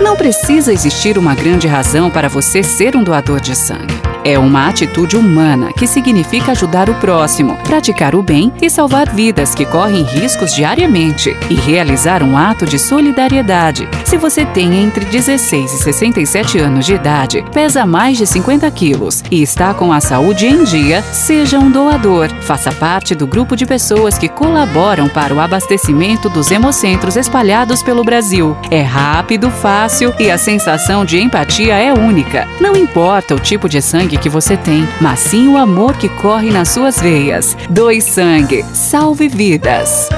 Não precisa existir uma grande razão para você ser um doador de sangue. É uma atitude humana que significa ajudar o próximo, praticar o bem e salvar vidas que correm riscos diariamente e realizar um ato de solidariedade. Se você tem entre 16 e 67 anos de idade, pesa mais de 50 quilos e está com a saúde em dia, seja um doador. Faça parte do grupo de pessoas que colaboram para o abastecimento dos hemocentros espalhados pelo Brasil. É rápido, fácil e a sensação de empatia é única. Não importa o tipo de sangue sangue que você tem, mas sim o amor que corre nas suas veias. Doe sangue, salve vidas.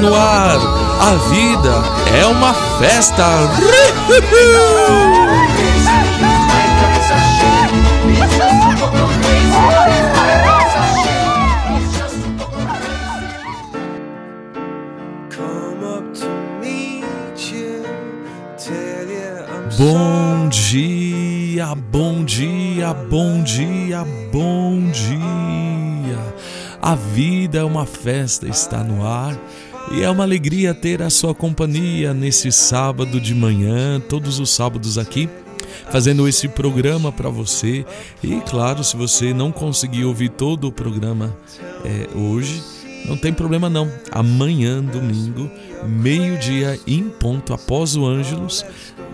No ar. A vida é uma festa. Bom dia, bom dia, bom dia, bom dia. A vida é uma festa, está no ar e é uma alegria ter a sua companhia nesse sábado de manhã, todos os sábados aqui, fazendo esse programa para você. E claro, se você não conseguir ouvir todo o programa é, hoje, não tem problema não. Amanhã, domingo, meio-dia em ponto, após o Ângelos,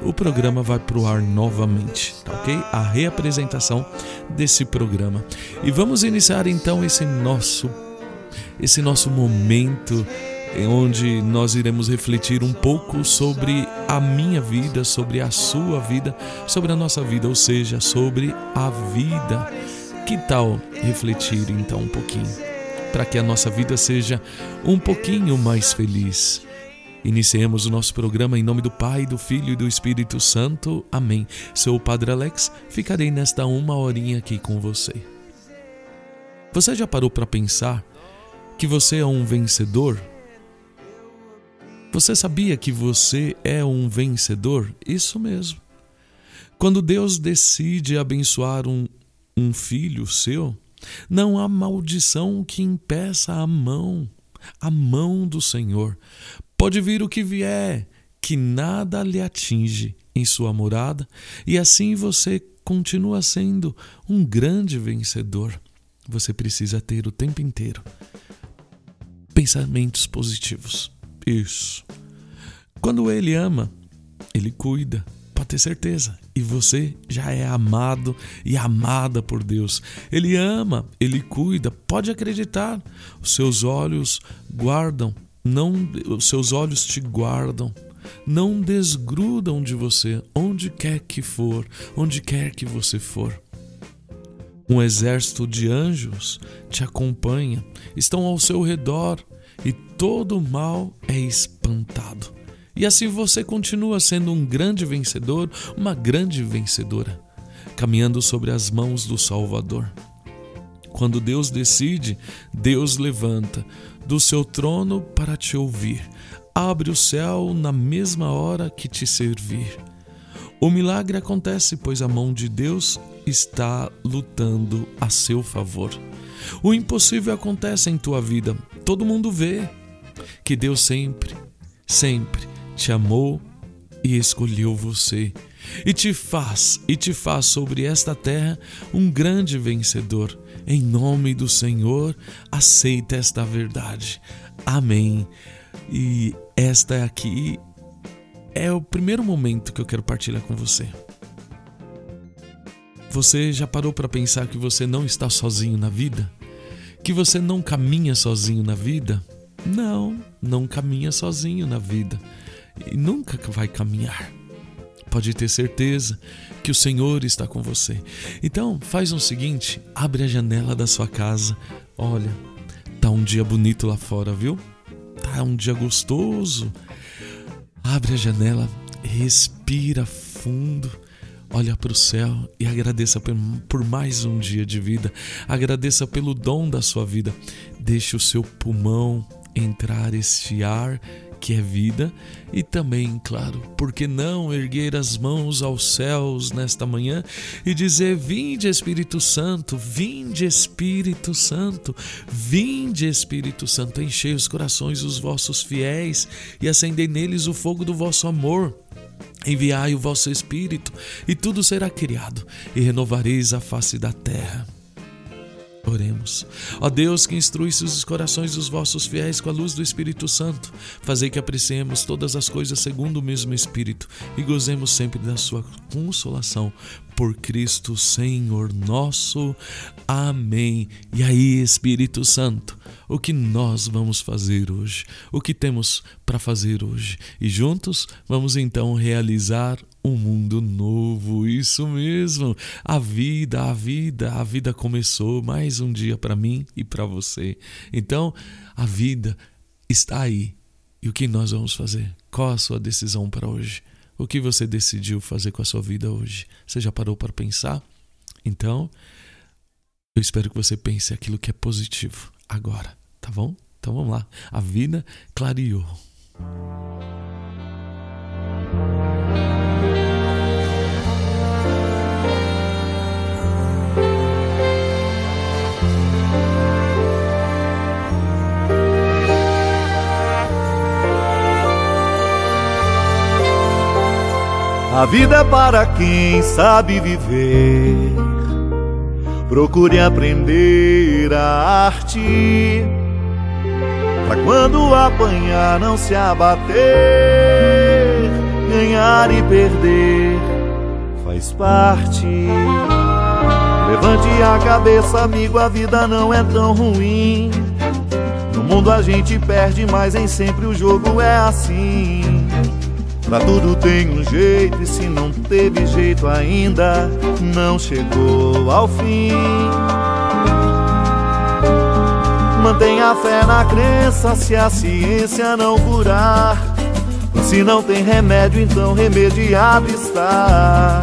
o programa vai para o ar novamente, tá ok? A reapresentação desse programa. E vamos iniciar então esse nosso esse nosso momento onde nós iremos refletir um pouco sobre a minha vida, sobre a sua vida, sobre a nossa vida, ou seja, sobre a vida. Que tal refletir então um pouquinho, para que a nossa vida seja um pouquinho mais feliz? Iniciemos o nosso programa em nome do Pai, do Filho e do Espírito Santo. Amém. Sou o Padre Alex, ficarei nesta uma horinha aqui com você. Você já parou para pensar que você é um vencedor? Você sabia que você é um vencedor? Isso mesmo. Quando Deus decide abençoar um, um filho seu, não há maldição que impeça a mão, a mão do Senhor. Pode vir o que vier, que nada lhe atinge em sua morada, e assim você continua sendo um grande vencedor. Você precisa ter o tempo inteiro pensamentos positivos. Isso. Quando ele ama, ele cuida, pode ter certeza. E você já é amado e amada por Deus. Ele ama, ele cuida, pode acreditar. Os seus olhos guardam, não os seus olhos te guardam. Não desgrudam de você, onde quer que for, onde quer que você for. Um exército de anjos te acompanha, estão ao seu redor e todo mal é espantado. E assim você continua sendo um grande vencedor, uma grande vencedora, caminhando sobre as mãos do Salvador. Quando Deus decide, Deus levanta do seu trono para te ouvir. Abre o céu na mesma hora que te servir. O milagre acontece, pois a mão de Deus está lutando a seu favor. O impossível acontece em tua vida, todo mundo vê que Deus sempre, sempre te amou e escolheu você. E te faz, e te faz sobre esta terra um grande vencedor. Em nome do Senhor, aceita esta verdade. Amém. E esta aqui é o primeiro momento que eu quero partilhar com você. Você já parou para pensar que você não está sozinho na vida? Que você não caminha sozinho na vida? Não, não caminha sozinho na vida e nunca vai caminhar. Pode ter certeza que o Senhor está com você. Então, faz o seguinte: abre a janela da sua casa. Olha, tá um dia bonito lá fora, viu? Tá um dia gostoso. Abre a janela, respira fundo olha para o céu e agradeça por mais um dia de vida. Agradeça pelo dom da sua vida. Deixe o seu pulmão entrar este ar que é vida e também, claro, por que não erguer as mãos aos céus nesta manhã e dizer: Vinde Espírito Santo, vinde Espírito Santo, vinde Espírito Santo, enchei os corações dos vossos fiéis e acendei neles o fogo do vosso amor. Enviai o vosso Espírito, e tudo será criado, e renovareis a face da terra. Oremos. Ó Deus, que instruísse os corações dos vossos fiéis com a luz do Espírito Santo, fazei que apreciemos todas as coisas segundo o mesmo Espírito e gozemos sempre da sua consolação. Por Cristo Senhor nosso. Amém. E aí, Espírito Santo, o que nós vamos fazer hoje? O que temos para fazer hoje? E juntos vamos então realizar um mundo novo, isso mesmo. A vida, a vida, a vida começou mais um dia para mim e para você. Então, a vida está aí. E o que nós vamos fazer? Qual a sua decisão para hoje? O que você decidiu fazer com a sua vida hoje? Você já parou para pensar? Então, eu espero que você pense aquilo que é positivo agora, tá bom? Então vamos lá. A vida clareou. A vida é para quem sabe viver. Procure aprender a arte. Pra quando apanhar, não se abater. Ganhar e perder faz parte. Levante a cabeça, amigo, a vida não é tão ruim. No mundo a gente perde, mas nem sempre o jogo é assim. Pra tudo tem um jeito e se não teve jeito ainda, não chegou ao fim. Mantenha fé na crença se a ciência não curar. Se não tem remédio, então remediado está.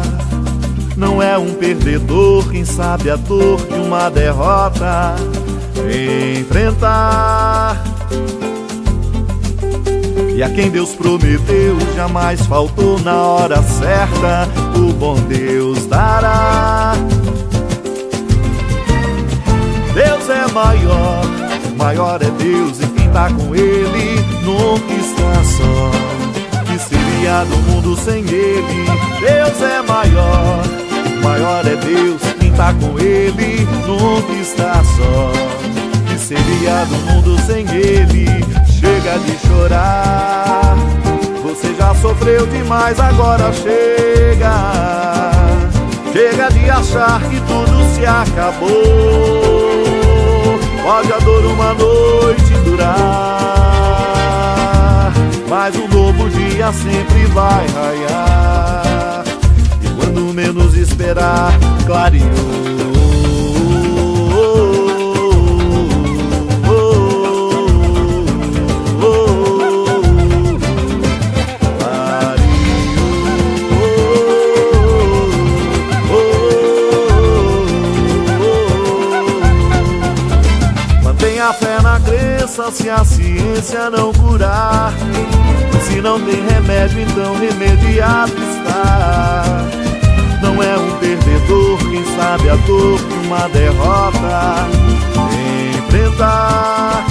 Não é um perdedor quem sabe a dor de uma derrota enfrentar. E a quem Deus prometeu jamais faltou na hora certa, o bom Deus dará. Deus é maior, maior é Deus e quem tá com Ele nunca está só. Que seria do mundo sem Ele? Deus é maior, maior é Deus, quem tá com Ele nunca está só. Que seria do mundo sem Ele? Chega de chorar, você já sofreu demais, agora chega. Chega de achar que tudo se acabou. Pode a dor uma noite durar, mas um novo dia sempre vai raiar. E quando menos esperar, clareou. Se a ciência não curar. Se não tem remédio, então remediado está. Não é um perdedor quem sabe a dor de uma derrota enfrentar.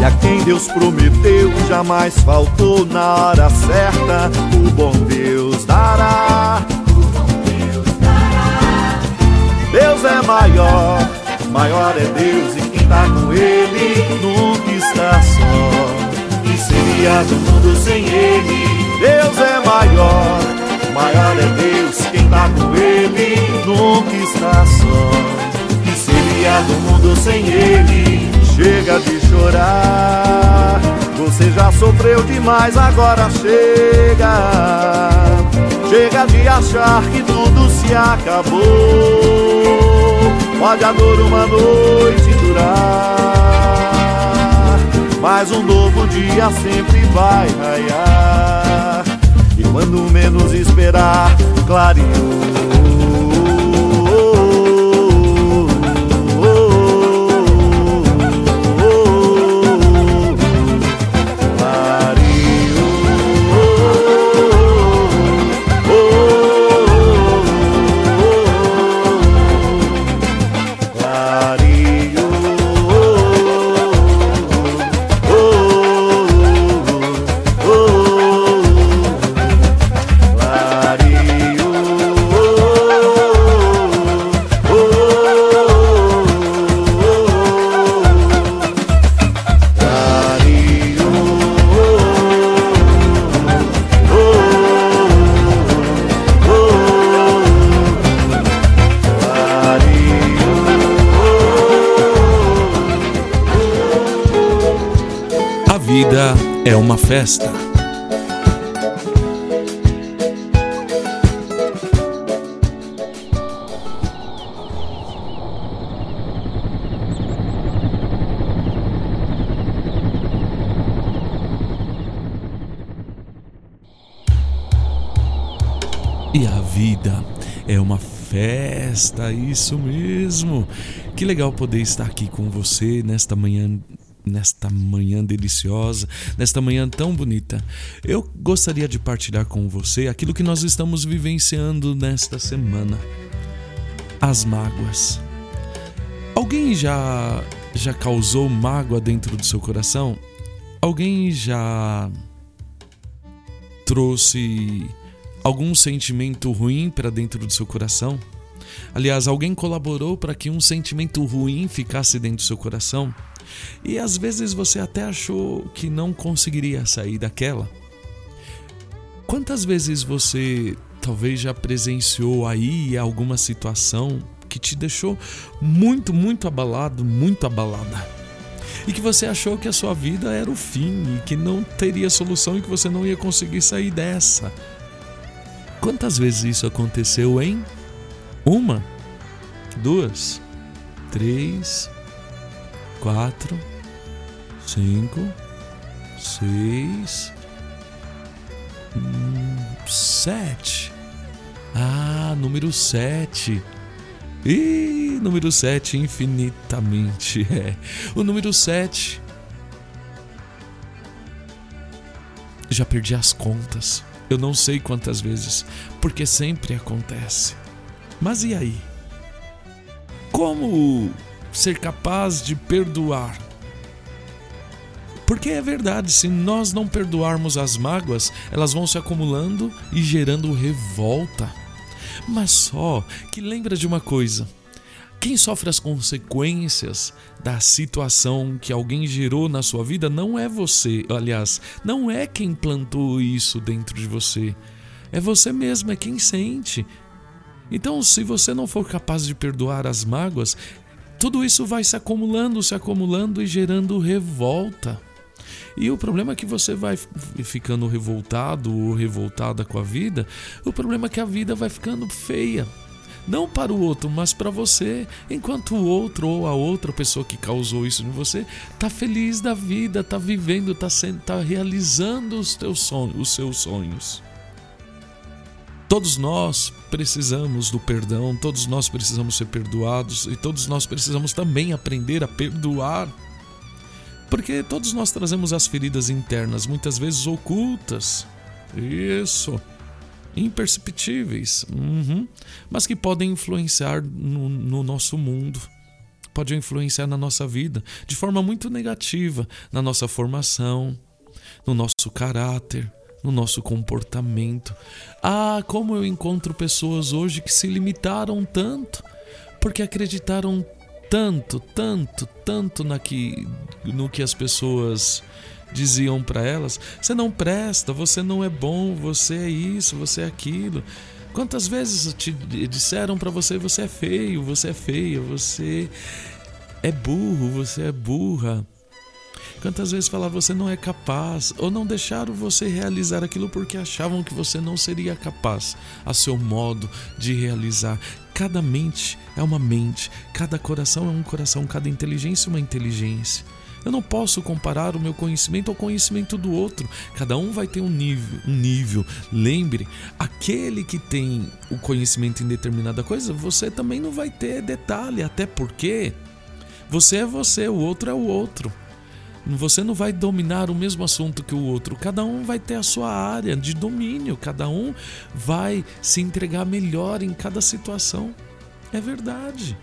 E a quem Deus prometeu jamais faltou na hora certa, o bom Deus dará. Deus é maior, maior é Deus está com ele, nunca está só. Que seria do mundo sem ele? Deus é maior, maior é Deus, quem está com ele, nunca está só. Que seria do mundo sem ele? Chega de chorar, você já sofreu demais, agora chega. Chega de achar que tudo se acabou. Pode a dor uma noite durar mas um novo dia sempre vai raiar. E quando menos esperar, clareou. Uma festa. E a vida é uma festa, isso mesmo. Que legal poder estar aqui com você nesta manhã nesta manhã deliciosa, nesta manhã tão bonita. Eu gostaria de partilhar com você aquilo que nós estamos vivenciando nesta semana. As mágoas. Alguém já já causou mágoa dentro do seu coração? Alguém já trouxe algum sentimento ruim para dentro do seu coração? Aliás, alguém colaborou para que um sentimento ruim ficasse dentro do seu coração? E às vezes você até achou que não conseguiria sair daquela. Quantas vezes você talvez já presenciou aí alguma situação que te deixou muito, muito abalado, muito abalada? E que você achou que a sua vida era o fim e que não teria solução e que você não ia conseguir sair dessa? Quantas vezes isso aconteceu, hein? Uma, duas, três, quatro, cinco, seis, hum, sete. Ah, número sete. E número sete, infinitamente. É. O número sete. Já perdi as contas. Eu não sei quantas vezes, porque sempre acontece. Mas e aí? Como ser capaz de perdoar. Porque é verdade, se nós não perdoarmos as mágoas, elas vão se acumulando e gerando revolta. Mas só que lembra de uma coisa: quem sofre as consequências da situação que alguém gerou na sua vida não é você, aliás, não é quem plantou isso dentro de você. É você mesmo, é quem sente. Então, se você não for capaz de perdoar as mágoas, tudo isso vai se acumulando, se acumulando e gerando revolta. E o problema é que você vai ficando revoltado ou revoltada com a vida, o problema é que a vida vai ficando feia. Não para o outro, mas para você, enquanto o outro ou a outra pessoa que causou isso em você está feliz da vida, está vivendo, está tá realizando os, teus sonhos, os seus sonhos. Todos nós precisamos do perdão, todos nós precisamos ser perdoados e todos nós precisamos também aprender a perdoar. Porque todos nós trazemos as feridas internas, muitas vezes ocultas. Isso. Imperceptíveis. Uhum. Mas que podem influenciar no, no nosso mundo pode influenciar na nossa vida de forma muito negativa, na nossa formação, no nosso caráter, no nosso comportamento. Ah, como eu encontro pessoas hoje que se limitaram tanto porque acreditaram tanto, tanto, tanto na que, no que as pessoas diziam para elas: você não presta, você não é bom, você é isso, você é aquilo. Quantas vezes te disseram para você: você é feio, você é feia, você é burro, você é burra. Quantas vezes falar você não é capaz ou não deixaram você realizar aquilo porque achavam que você não seria capaz a seu modo de realizar. Cada mente é uma mente, cada coração é um coração, cada inteligência é uma inteligência. Eu não posso comparar o meu conhecimento ao conhecimento do outro. Cada um vai ter um nível, um nível. Lembre, aquele que tem o conhecimento em determinada coisa, você também não vai ter detalhe, até porque você é você, o outro é o outro. Você não vai dominar o mesmo assunto que o outro. Cada um vai ter a sua área de domínio. Cada um vai se entregar melhor em cada situação. É verdade.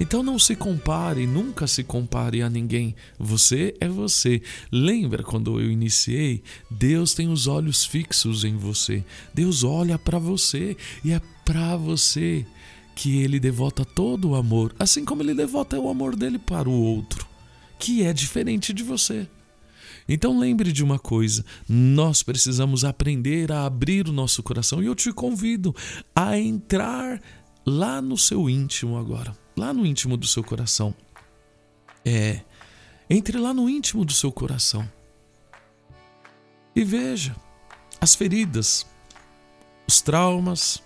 Então não se compare, nunca se compare a ninguém. Você é você. Lembra quando eu iniciei? Deus tem os olhos fixos em você. Deus olha para você e é para você que ele devota todo o amor, assim como ele devota o amor dele para o outro, que é diferente de você. Então lembre de uma coisa: nós precisamos aprender a abrir o nosso coração e eu te convido a entrar lá no seu íntimo agora lá no íntimo do seu coração. É, entre lá no íntimo do seu coração e veja as feridas, os traumas,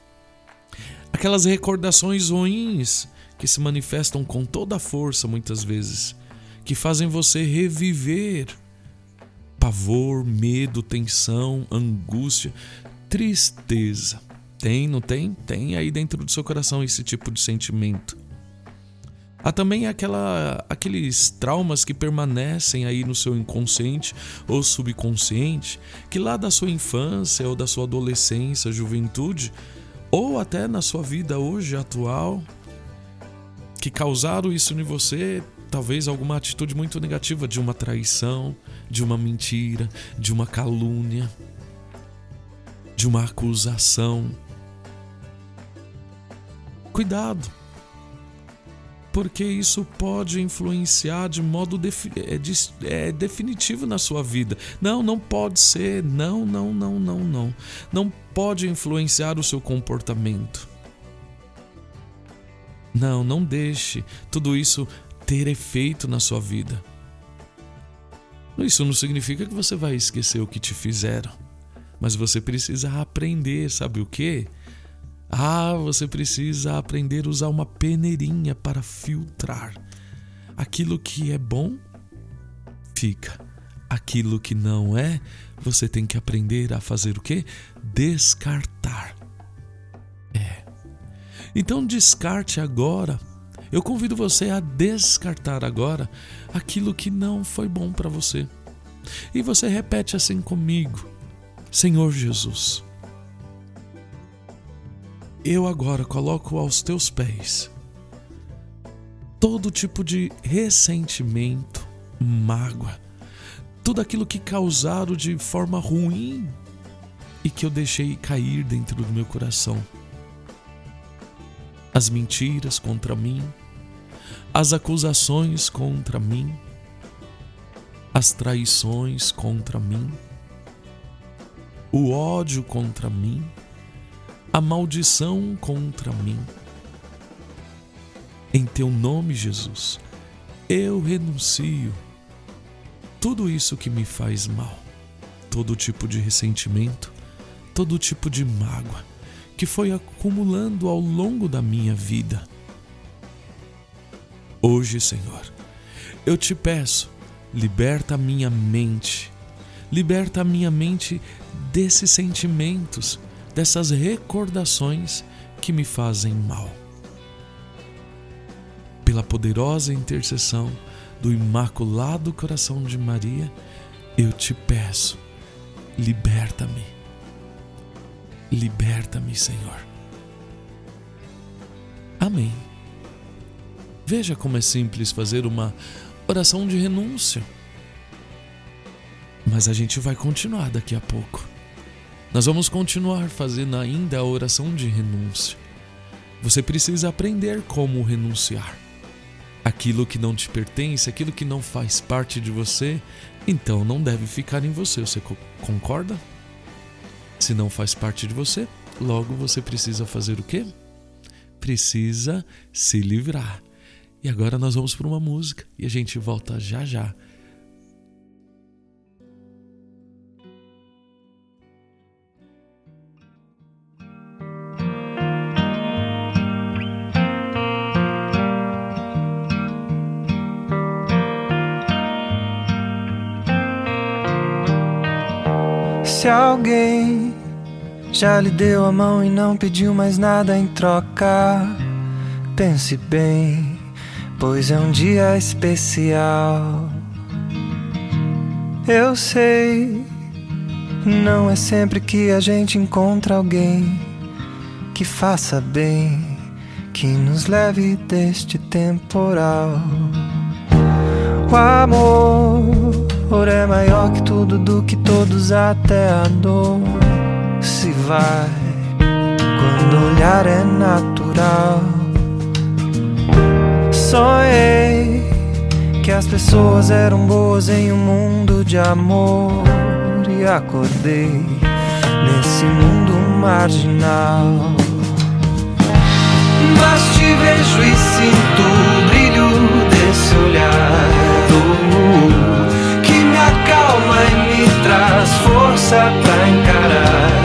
aquelas recordações ruins que se manifestam com toda a força muitas vezes, que fazem você reviver pavor, medo, tensão, angústia, tristeza. Tem, não tem? Tem aí dentro do seu coração esse tipo de sentimento. Há também aquela, aqueles traumas que permanecem aí no seu inconsciente ou subconsciente, que lá da sua infância ou da sua adolescência, juventude, ou até na sua vida hoje atual, que causaram isso em você, talvez alguma atitude muito negativa de uma traição, de uma mentira, de uma calúnia, de uma acusação. Cuidado porque isso pode influenciar de modo defi é, de, é, definitivo na sua vida. Não, não pode ser. Não, não, não, não, não. Não pode influenciar o seu comportamento. Não, não deixe tudo isso ter efeito na sua vida. Isso não significa que você vai esquecer o que te fizeram, mas você precisa aprender, sabe o que? Ah, você precisa aprender a usar uma peneirinha para filtrar. Aquilo que é bom, fica. Aquilo que não é, você tem que aprender a fazer o quê? Descartar. É. Então descarte agora. Eu convido você a descartar agora aquilo que não foi bom para você. E você repete assim comigo: Senhor Jesus, eu agora coloco aos teus pés todo tipo de ressentimento, mágoa, tudo aquilo que causaram de forma ruim e que eu deixei cair dentro do meu coração. As mentiras contra mim, as acusações contra mim, as traições contra mim, o ódio contra mim. A maldição contra mim. Em teu nome, Jesus, eu renuncio. Tudo isso que me faz mal, todo tipo de ressentimento, todo tipo de mágoa que foi acumulando ao longo da minha vida. Hoje, Senhor, eu te peço, liberta a minha mente, liberta a minha mente desses sentimentos dessas recordações que me fazem mal. Pela poderosa intercessão do Imaculado Coração de Maria, eu te peço, liberta-me. Liberta-me, Senhor. Amém. Veja como é simples fazer uma oração de renúncia. Mas a gente vai continuar daqui a pouco. Nós vamos continuar fazendo ainda a oração de renúncia. Você precisa aprender como renunciar. Aquilo que não te pertence, aquilo que não faz parte de você, então não deve ficar em você. Você concorda? Se não faz parte de você, logo você precisa fazer o quê? Precisa se livrar. E agora nós vamos para uma música e a gente volta já já. Se alguém já lhe deu a mão e não pediu mais nada em troca, pense bem pois é um dia especial. Eu sei, não é sempre que a gente encontra alguém que faça bem, que nos leve deste temporal. O amor é maior que tudo, do que todos, até a dor se vai quando olhar é natural. Sonhei que as pessoas eram boas em um mundo de amor e acordei nesse mundo marginal. Mas te vejo e sinto o brilho desse olhar que me acalma e me traz força pra encarar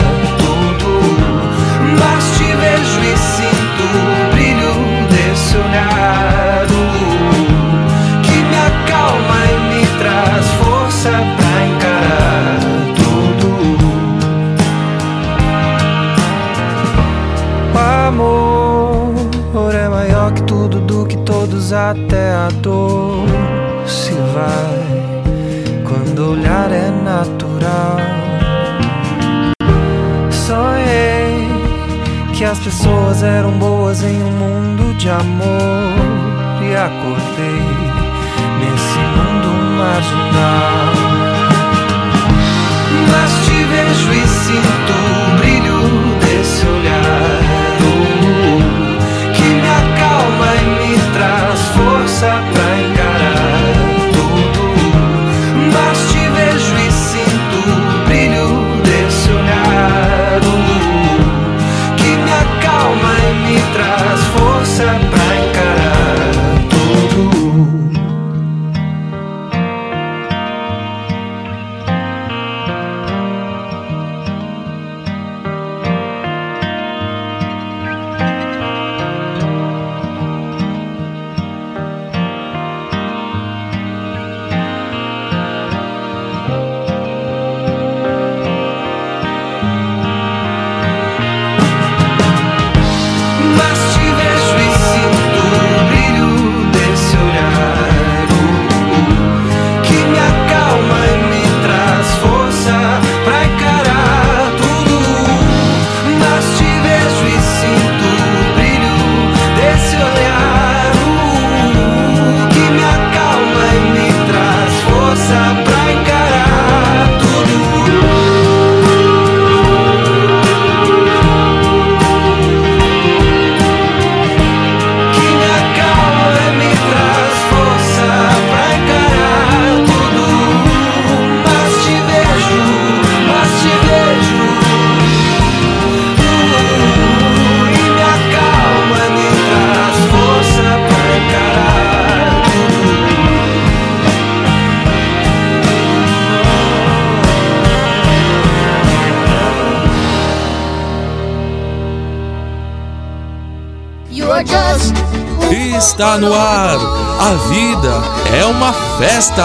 Está no ar. A vida é uma festa.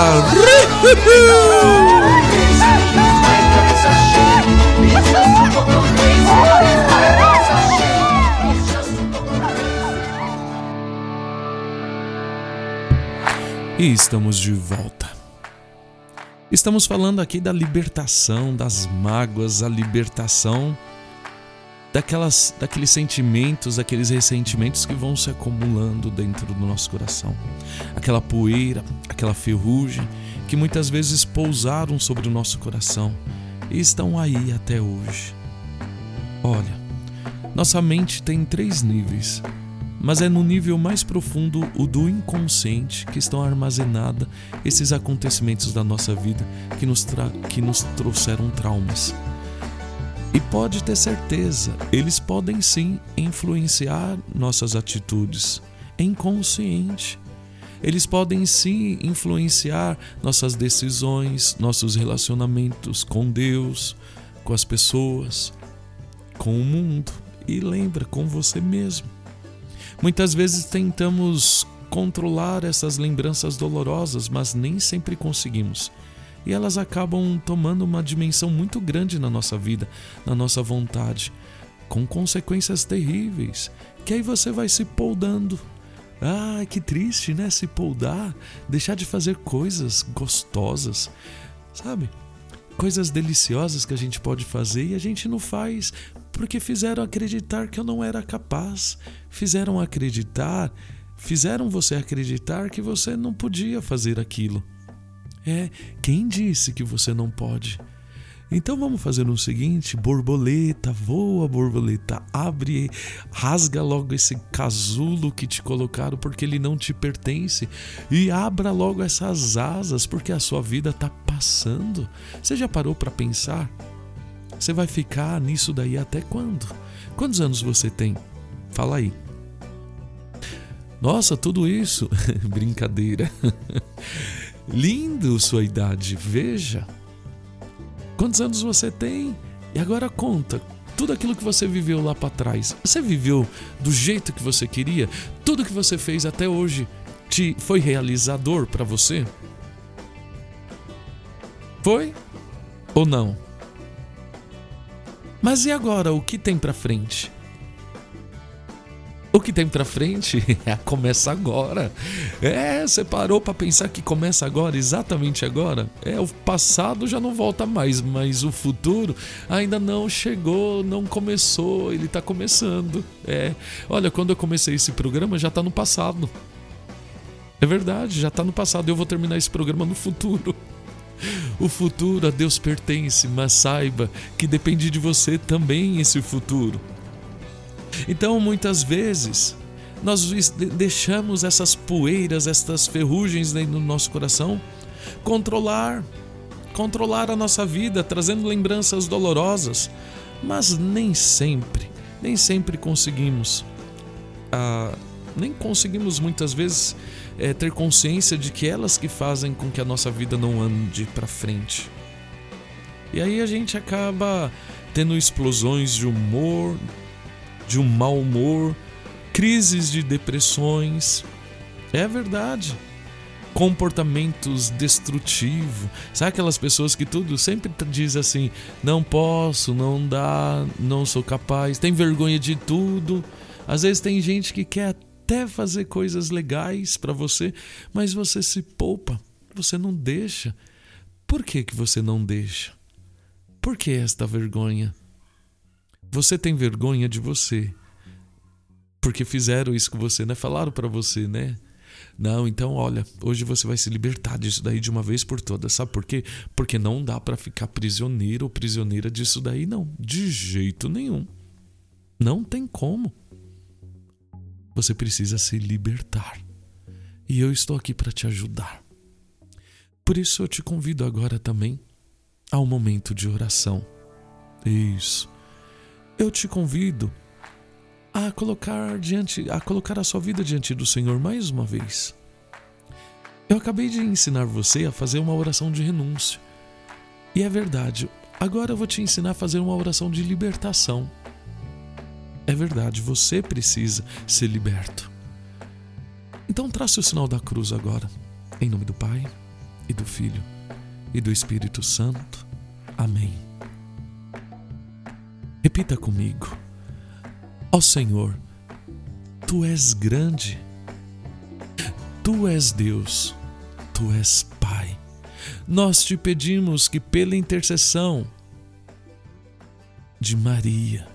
E estamos de volta. Estamos falando aqui da libertação das mágoas, a libertação daquelas, daqueles sentimentos, daqueles ressentimentos que vão se acumulando dentro do nosso coração. Aquela poeira, aquela ferrugem que muitas vezes pousaram sobre o nosso coração e estão aí até hoje. Olha, nossa mente tem três níveis, mas é no nível mais profundo, o do inconsciente, que estão armazenados esses acontecimentos da nossa vida que nos, que nos trouxeram traumas. E pode ter certeza, eles podem sim influenciar nossas atitudes. Inconsciente. Eles podem sim influenciar nossas decisões, nossos relacionamentos com Deus, com as pessoas, com o mundo e lembra, com você mesmo. Muitas vezes tentamos controlar essas lembranças dolorosas, mas nem sempre conseguimos. E elas acabam tomando uma dimensão muito grande na nossa vida, na nossa vontade, com consequências terríveis, que aí você vai se poldando. Ah, que triste, né? Se poldar, deixar de fazer coisas gostosas, sabe? Coisas deliciosas que a gente pode fazer e a gente não faz porque fizeram acreditar que eu não era capaz, fizeram acreditar, fizeram você acreditar que você não podia fazer aquilo. É, quem disse que você não pode? Então vamos fazer o seguinte: borboleta, voa, borboleta, abre, rasga logo esse casulo que te colocaram porque ele não te pertence e abra logo essas asas porque a sua vida está passando. Você já parou para pensar? Você vai ficar nisso daí até quando? Quantos anos você tem? Fala aí. Nossa, tudo isso? Brincadeira. Lindo sua idade, veja. Quantos anos você tem? E agora conta tudo aquilo que você viveu lá para trás. Você viveu do jeito que você queria? Tudo que você fez até hoje te foi realizador para você? Foi ou não? Mas e agora, o que tem para frente? O que tem pra frente é, começa agora. É, você parou para pensar que começa agora, exatamente agora? É, o passado já não volta mais, mas o futuro ainda não chegou, não começou, ele tá começando. É, olha, quando eu comecei esse programa já tá no passado. É verdade, já tá no passado. Eu vou terminar esse programa no futuro. O futuro a Deus pertence, mas saiba que depende de você também esse futuro. Então, muitas vezes, nós deixamos essas poeiras, essas ferrugens no nosso coração controlar, controlar a nossa vida, trazendo lembranças dolorosas, mas nem sempre, nem sempre conseguimos. Ah, nem conseguimos muitas vezes é, ter consciência de que elas que fazem com que a nossa vida não ande para frente. E aí a gente acaba tendo explosões de humor, de um mau humor, crises de depressões. É verdade. Comportamentos destrutivos. Sabe aquelas pessoas que tudo sempre diz assim: não posso, não dá, não sou capaz, tem vergonha de tudo. Às vezes tem gente que quer até fazer coisas legais para você, mas você se poupa, você não deixa. Por que, que você não deixa? Por que esta vergonha? Você tem vergonha de você. Porque fizeram isso com você, né? Falaram para você, né? Não, então olha, hoje você vai se libertar disso daí de uma vez por todas. Sabe por quê? Porque não dá para ficar prisioneiro ou prisioneira disso daí, não. De jeito nenhum. Não tem como. Você precisa se libertar. E eu estou aqui para te ajudar. Por isso eu te convido agora também ao momento de oração. Isso eu te convido a colocar diante, a colocar a sua vida diante do Senhor mais uma vez. Eu acabei de ensinar você a fazer uma oração de renúncia. E é verdade, agora eu vou te ensinar a fazer uma oração de libertação. É verdade, você precisa ser liberto. Então trace o sinal da cruz agora, em nome do Pai, e do Filho, e do Espírito Santo. Amém. Repita comigo: Ó oh Senhor, tu és grande, tu és Deus, tu és Pai. Nós te pedimos que, pela intercessão de Maria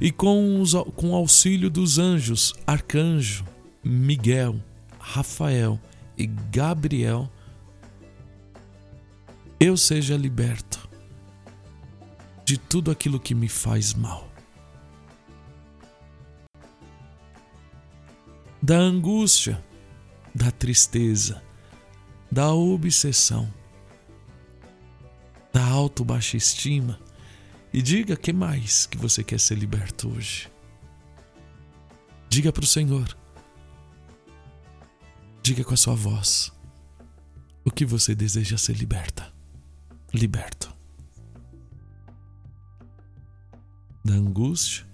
e com, os, com o auxílio dos anjos, Arcanjo, Miguel, Rafael e Gabriel, eu seja liberto de tudo aquilo que me faz mal. Da angústia, da tristeza, da obsessão, da auto-baixa estima. E diga que mais que você quer ser liberto hoje. Diga para o Senhor. Diga com a sua voz o que você deseja ser liberta. Liberto. Da angústia,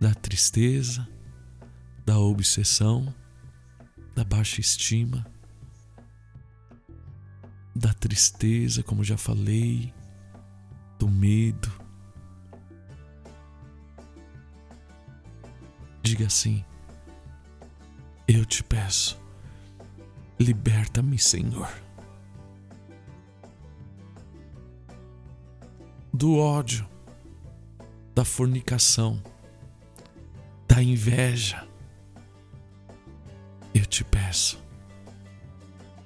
da tristeza, da obsessão, da baixa estima. da tristeza, como já falei, do medo. Diga assim: Eu te peço, liberta-me, Senhor. Do ódio, da fornicação, da inveja. Eu te peço,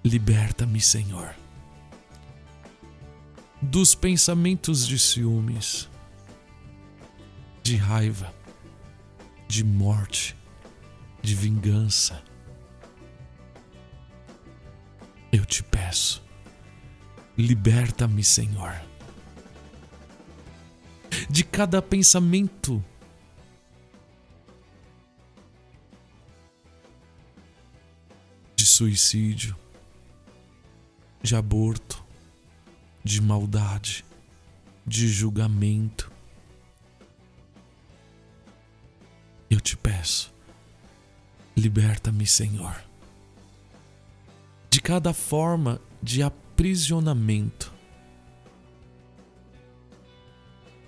liberta-me, Senhor dos pensamentos de ciúmes, de raiva, de morte, de vingança. Eu te peço, liberta-me, Senhor, de cada pensamento de suicídio, de aborto, de maldade, de julgamento. Eu te peço, liberta-me, Senhor, de cada forma de aprisionamento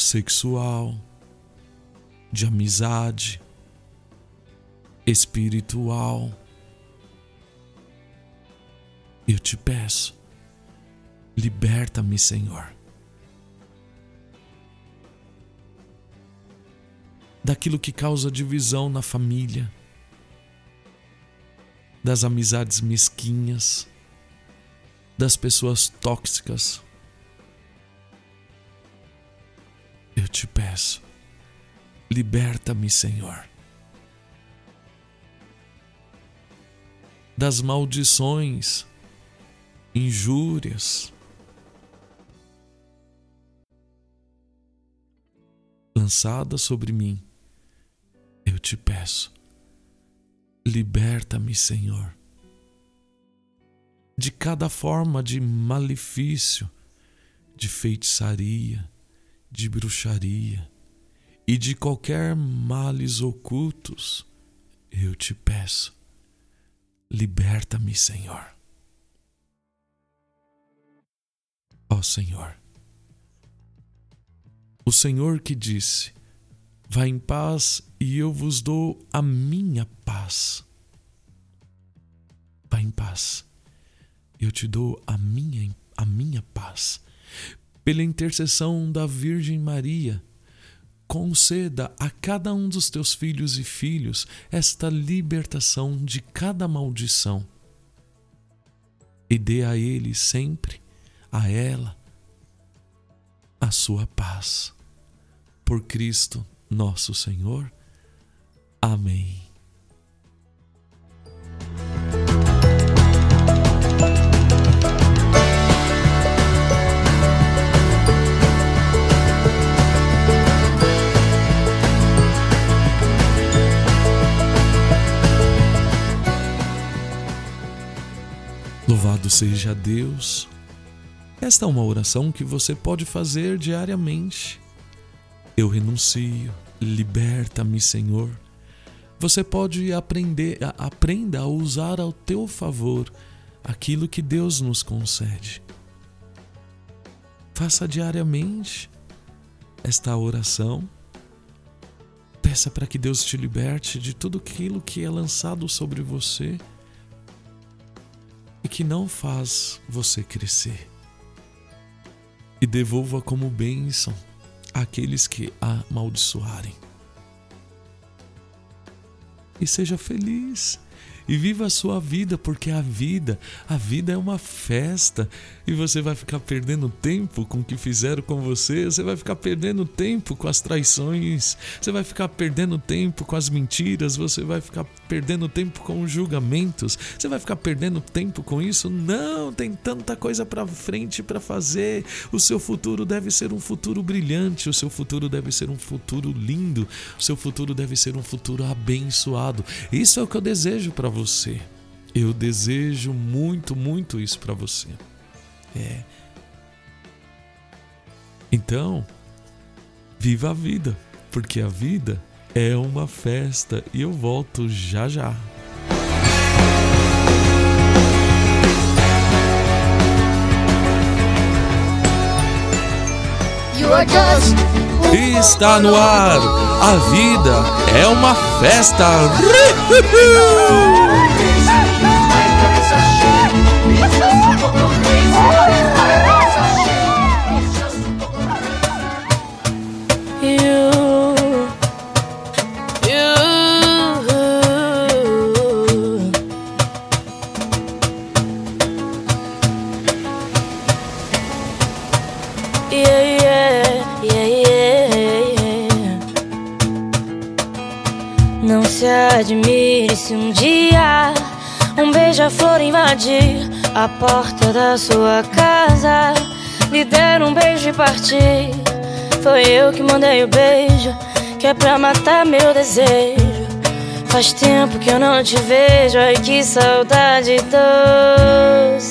sexual, de amizade, espiritual. Eu te peço, Liberta-me, Senhor. Daquilo que causa divisão na família, das amizades mesquinhas, das pessoas tóxicas. Liberta-me, Senhor. Das maldições, injúrias, lançada sobre mim, eu te peço, liberta-me, Senhor, de cada forma de malefício, de feitiçaria, de bruxaria e de qualquer males ocultos, eu te peço, liberta-me, Senhor. Ó Senhor, o Senhor que disse: Vá em paz e eu vos dou a minha paz. Vá em paz. Eu te dou a minha a minha paz. Pela intercessão da Virgem Maria, conceda a cada um dos teus filhos e filhos esta libertação de cada maldição. E dê a ele sempre, a ela, a sua paz. Por Cristo nosso Senhor. Amém. Louvado seja Deus esta é uma oração que você pode fazer diariamente. Eu renuncio, liberta-me, Senhor. Você pode aprender, aprenda a usar ao teu favor aquilo que Deus nos concede. Faça diariamente esta oração. Peça para que Deus te liberte de tudo aquilo que é lançado sobre você que não faz você crescer. E devolva como bênção àqueles que a amaldiçoarem. E seja feliz. E viva a sua vida, porque a vida, a vida é uma festa. E você vai ficar perdendo tempo com o que fizeram com você, você vai ficar perdendo tempo com as traições, você vai ficar perdendo tempo com as mentiras, você vai ficar perdendo tempo com os julgamentos, você vai ficar perdendo tempo com isso? Não, tem tanta coisa para frente para fazer. O seu futuro deve ser um futuro brilhante, o seu futuro deve ser um futuro lindo, o seu futuro deve ser um futuro abençoado. Isso é o que eu desejo para você. Eu desejo muito, muito isso para você. É. Então, viva a vida, porque a vida é uma festa e eu volto já já. Está no ar. A vida é uma festa. admire se um dia um beija-flor invadir a porta da sua casa, lhe der um beijo e partir. Foi eu que mandei o beijo, que é pra matar meu desejo. Faz tempo que eu não te vejo, ai que saudade doce.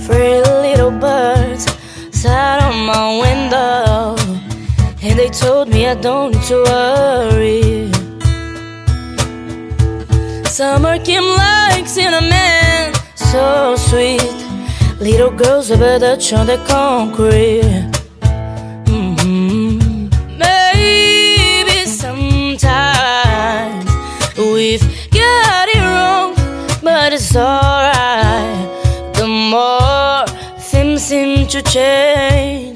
Free little birds sat on my window. And they told me I don't need to worry. Summer came like cinnamon, so sweet. Little girls over the on the concrete. Mm-hmm. Maybe sometimes we've got it wrong, but it's alright. The more things seem to change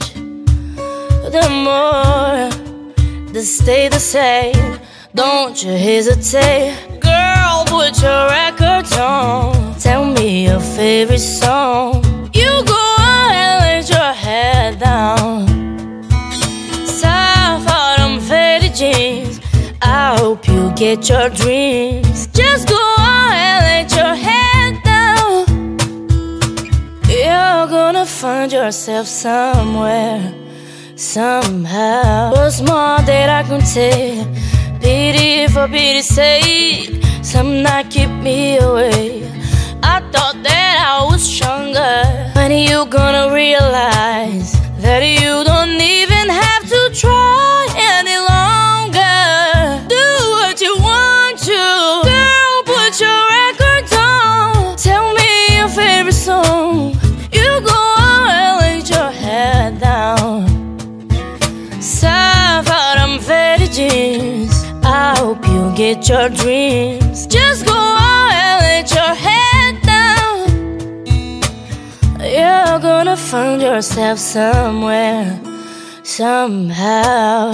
the more they stay the same. Don't you hesitate, girl. Put your records on. Tell me your favorite song. You go on and let your head down. Soft autumn faded jeans. I hope you get your dreams. Just go on and let your head down. You're gonna find yourself somewhere somehow. What's more that I can say? Pity for pity's sake, some night keep me away. I thought that I was stronger. When are you gonna realize that you don't even have to try any longer? Get your dreams. Just go on and let your head down. You're gonna find yourself somewhere, somehow.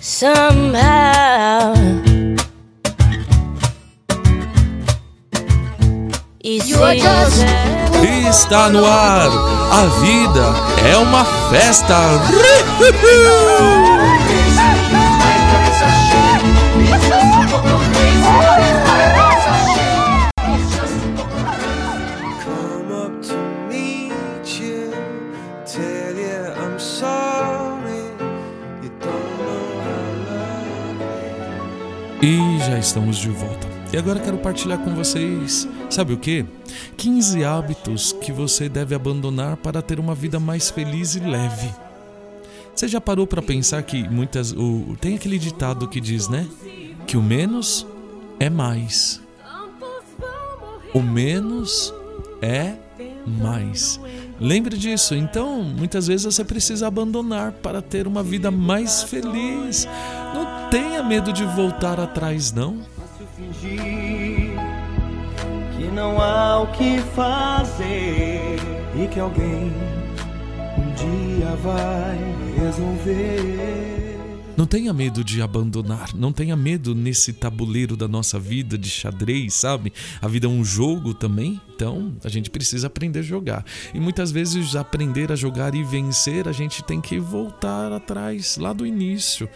Somehow. Está no ar. A vida é uma festa. E já estamos de volta. E agora quero partilhar com vocês, sabe o que? 15 hábitos que você deve abandonar para ter uma vida mais feliz e leve. Você já parou para pensar que muitas o, tem aquele ditado que diz, né? Que o menos é mais. O menos é mais. Lembre disso. Então, muitas vezes você precisa abandonar para ter uma vida mais feliz. Não tenha medo de voltar atrás, não. que não há o que fazer e que alguém um dia vai resolver. Não tenha medo de abandonar, não tenha medo nesse tabuleiro da nossa vida de xadrez, sabe? A vida é um jogo também, então a gente precisa aprender a jogar. E muitas vezes aprender a jogar e vencer, a gente tem que voltar atrás, lá do início.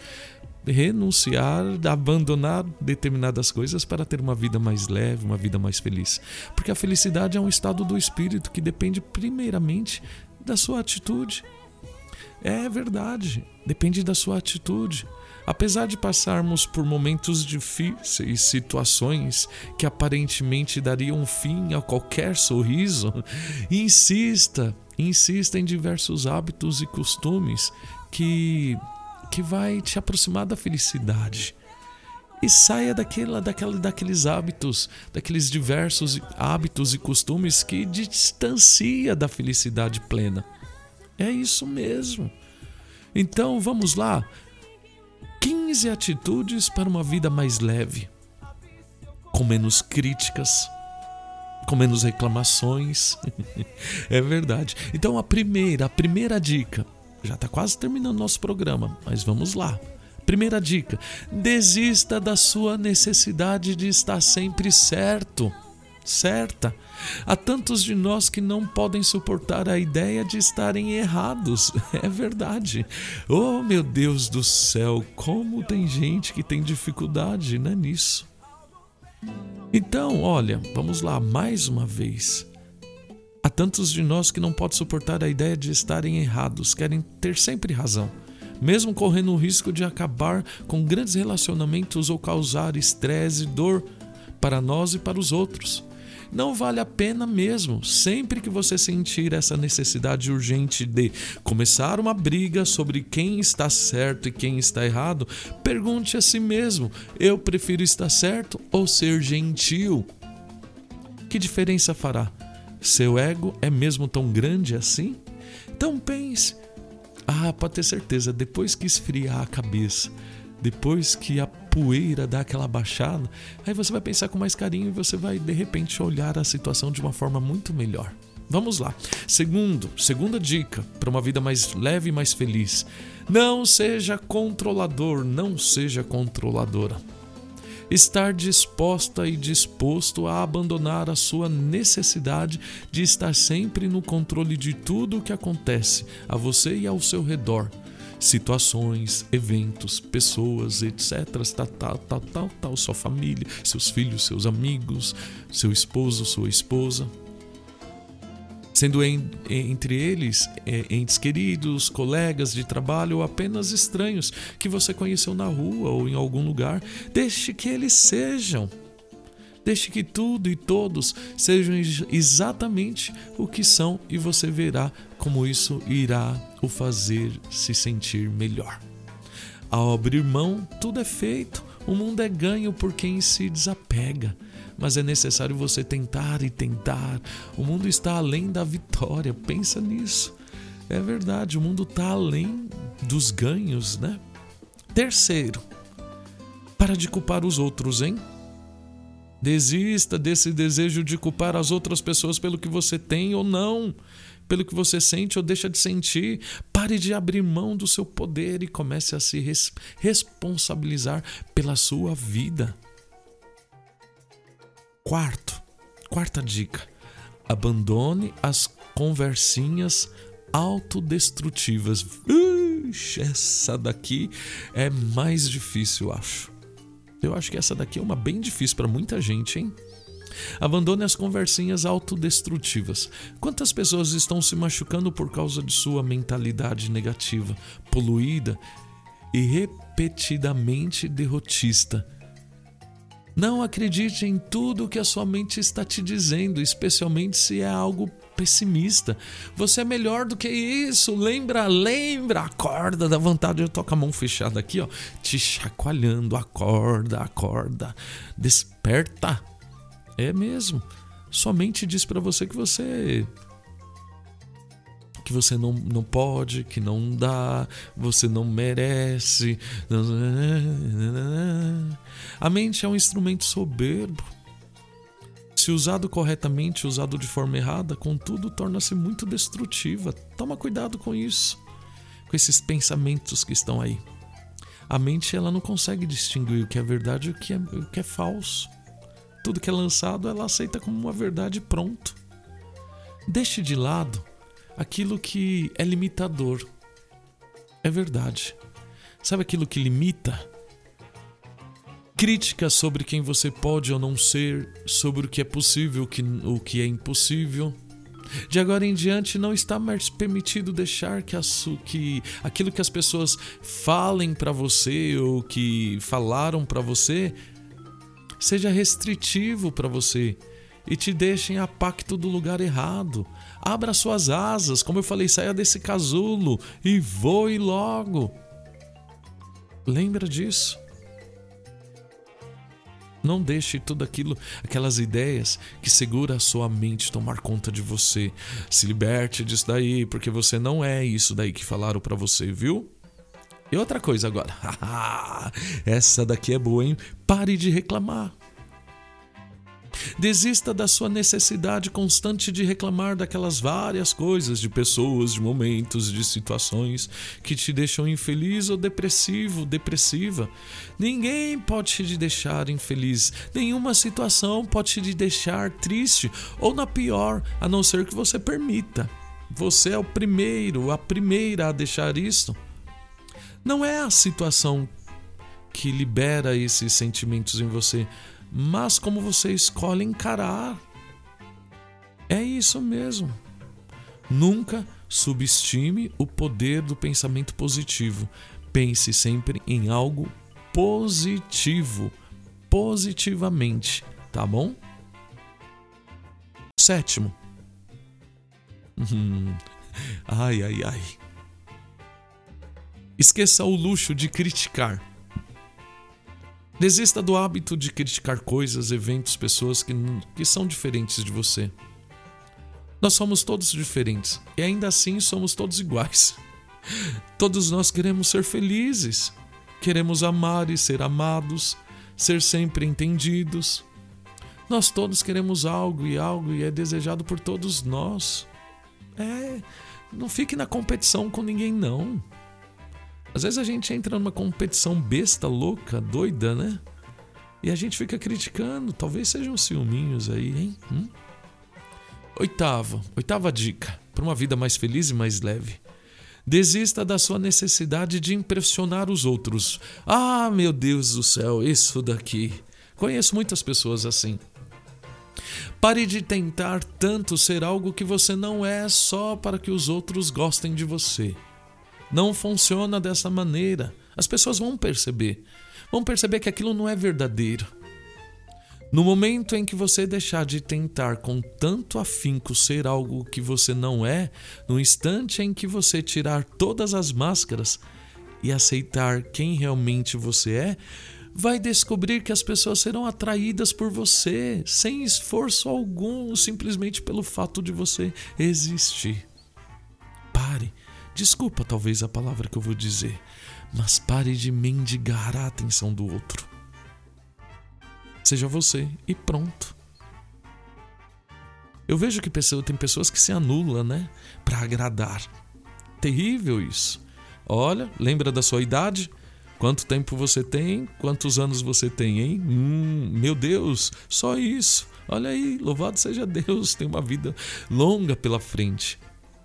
Renunciar, abandonar determinadas coisas para ter uma vida mais leve, uma vida mais feliz. Porque a felicidade é um estado do espírito que depende primeiramente da sua atitude. É verdade, depende da sua atitude. Apesar de passarmos por momentos difíceis, situações que aparentemente dariam fim a qualquer sorriso, insista, insista em diversos hábitos e costumes que que vai te aproximar da felicidade. e saia daquela, daquela, daqueles hábitos, daqueles diversos hábitos e costumes que distancia da felicidade plena. É isso mesmo. Então vamos lá. 15 atitudes para uma vida mais leve, com menos críticas, com menos reclamações. é verdade. Então a primeira, a primeira dica, já está quase terminando nosso programa, mas vamos lá. Primeira dica: desista da sua necessidade de estar sempre certo, certa. Há tantos de nós que não podem suportar a ideia de estarem errados. É verdade. Oh, meu Deus do céu, como tem gente que tem dificuldade né, nisso. Então, olha, vamos lá mais uma vez. Há tantos de nós que não podem suportar a ideia de estarem errados, querem ter sempre razão mesmo correndo o risco de acabar com grandes relacionamentos ou causar estresse e dor para nós e para os outros. Não vale a pena mesmo. Sempre que você sentir essa necessidade urgente de começar uma briga sobre quem está certo e quem está errado, pergunte a si mesmo: eu prefiro estar certo ou ser gentil? Que diferença fará? Seu ego é mesmo tão grande assim? Então pense, ah, pode ter certeza, depois que esfriar a cabeça, depois que a poeira dá aquela baixada, aí você vai pensar com mais carinho e você vai de repente olhar a situação de uma forma muito melhor. Vamos lá. Segundo, segunda dica para uma vida mais leve e mais feliz. Não seja controlador, não seja controladora estar disposta e disposto a abandonar a sua necessidade de estar sempre no controle de tudo o que acontece a você e ao seu redor. Situações, eventos, pessoas, etc. Tal, tal, tal, tal, tal, sua família, seus filhos, seus amigos, seu esposo, sua esposa sendo em, entre eles é, entes queridos, colegas de trabalho ou apenas estranhos que você conheceu na rua ou em algum lugar. Deixe que eles sejam. Deixe que tudo e todos sejam exatamente o que são e você verá como isso irá o fazer se sentir melhor. Ao abrir mão, tudo é feito. O mundo é ganho por quem se desapega mas é necessário você tentar e tentar. O mundo está além da vitória, pensa nisso. É verdade, o mundo está além dos ganhos, né? Terceiro, para de culpar os outros, hein? Desista desse desejo de culpar as outras pessoas pelo que você tem ou não, pelo que você sente ou deixa de sentir. Pare de abrir mão do seu poder e comece a se res responsabilizar pela sua vida. Quarto, quarta dica: abandone as conversinhas autodestrutivas. Ixi, essa daqui é mais difícil, acho. Eu acho que essa daqui é uma bem difícil para muita gente, hein? Abandone as conversinhas autodestrutivas. Quantas pessoas estão se machucando por causa de sua mentalidade negativa, poluída e repetidamente derrotista? Não acredite em tudo que a sua mente está te dizendo, especialmente se é algo pessimista. Você é melhor do que isso. Lembra, lembra, acorda, dá vontade. Eu tô com a mão fechada aqui, ó, te chacoalhando. Acorda, acorda, desperta. É mesmo. Sua mente diz para você que você que você não, não pode, que não dá, você não merece. A mente é um instrumento soberbo. Se usado corretamente, usado de forma errada, contudo, torna-se muito destrutiva. Toma cuidado com isso, com esses pensamentos que estão aí. A mente ela não consegue distinguir o que é verdade e o que é, o que é falso. Tudo que é lançado ela aceita como uma verdade pronto. Deixe de lado aquilo que é limitador. É verdade. Sabe aquilo que limita? Críticas sobre quem você pode ou não ser, sobre o que é possível, o que é impossível. De agora em diante não está mais permitido deixar que, que aquilo que as pessoas falem para você ou que falaram para você seja restritivo para você e te deixem a pacto do lugar errado, Abra suas asas, como eu falei, saia desse casulo e voe logo. Lembra disso. Não deixe tudo aquilo, aquelas ideias que segura a sua mente tomar conta de você. Se liberte disso daí, porque você não é isso daí que falaram para você, viu? E outra coisa agora. Essa daqui é boa, hein? Pare de reclamar. Desista da sua necessidade constante de reclamar daquelas várias coisas, de pessoas, de momentos, de situações que te deixam infeliz ou depressivo, depressiva. Ninguém pode te deixar infeliz, nenhuma situação pode te deixar triste ou na pior, a não ser que você permita. Você é o primeiro, a primeira a deixar isso. Não é a situação que libera esses sentimentos em você, mas como você escolhe encarar. É isso mesmo. Nunca subestime o poder do pensamento positivo. Pense sempre em algo positivo, positivamente, tá bom? Sétimo. Hum, ai, ai, ai. Esqueça o luxo de criticar. Desista do hábito de criticar coisas, eventos, pessoas que, que são diferentes de você. Nós somos todos diferentes e ainda assim somos todos iguais. Todos nós queremos ser felizes, queremos amar e ser amados, ser sempre entendidos. Nós todos queremos algo e algo e é desejado por todos nós. É, não fique na competição com ninguém não. Às vezes a gente entra numa competição besta, louca, doida, né? E a gente fica criticando. Talvez sejam ciúminhos aí, hein? Hum? Oitava, oitava dica para uma vida mais feliz e mais leve. Desista da sua necessidade de impressionar os outros. Ah, meu Deus do céu, isso daqui. Conheço muitas pessoas assim. Pare de tentar tanto ser algo que você não é só para que os outros gostem de você. Não funciona dessa maneira. As pessoas vão perceber. Vão perceber que aquilo não é verdadeiro. No momento em que você deixar de tentar com tanto afinco ser algo que você não é, no instante em que você tirar todas as máscaras e aceitar quem realmente você é, vai descobrir que as pessoas serão atraídas por você sem esforço algum, simplesmente pelo fato de você existir. Pare Desculpa talvez a palavra que eu vou dizer, mas pare de mendigar a atenção do outro. Seja você e pronto. Eu vejo que tem pessoas que se anulam, né, para agradar. Terrível isso. Olha, lembra da sua idade? Quanto tempo você tem? Quantos anos você tem, hein? Hum, meu Deus, só isso. Olha aí, louvado seja Deus, tem uma vida longa pela frente.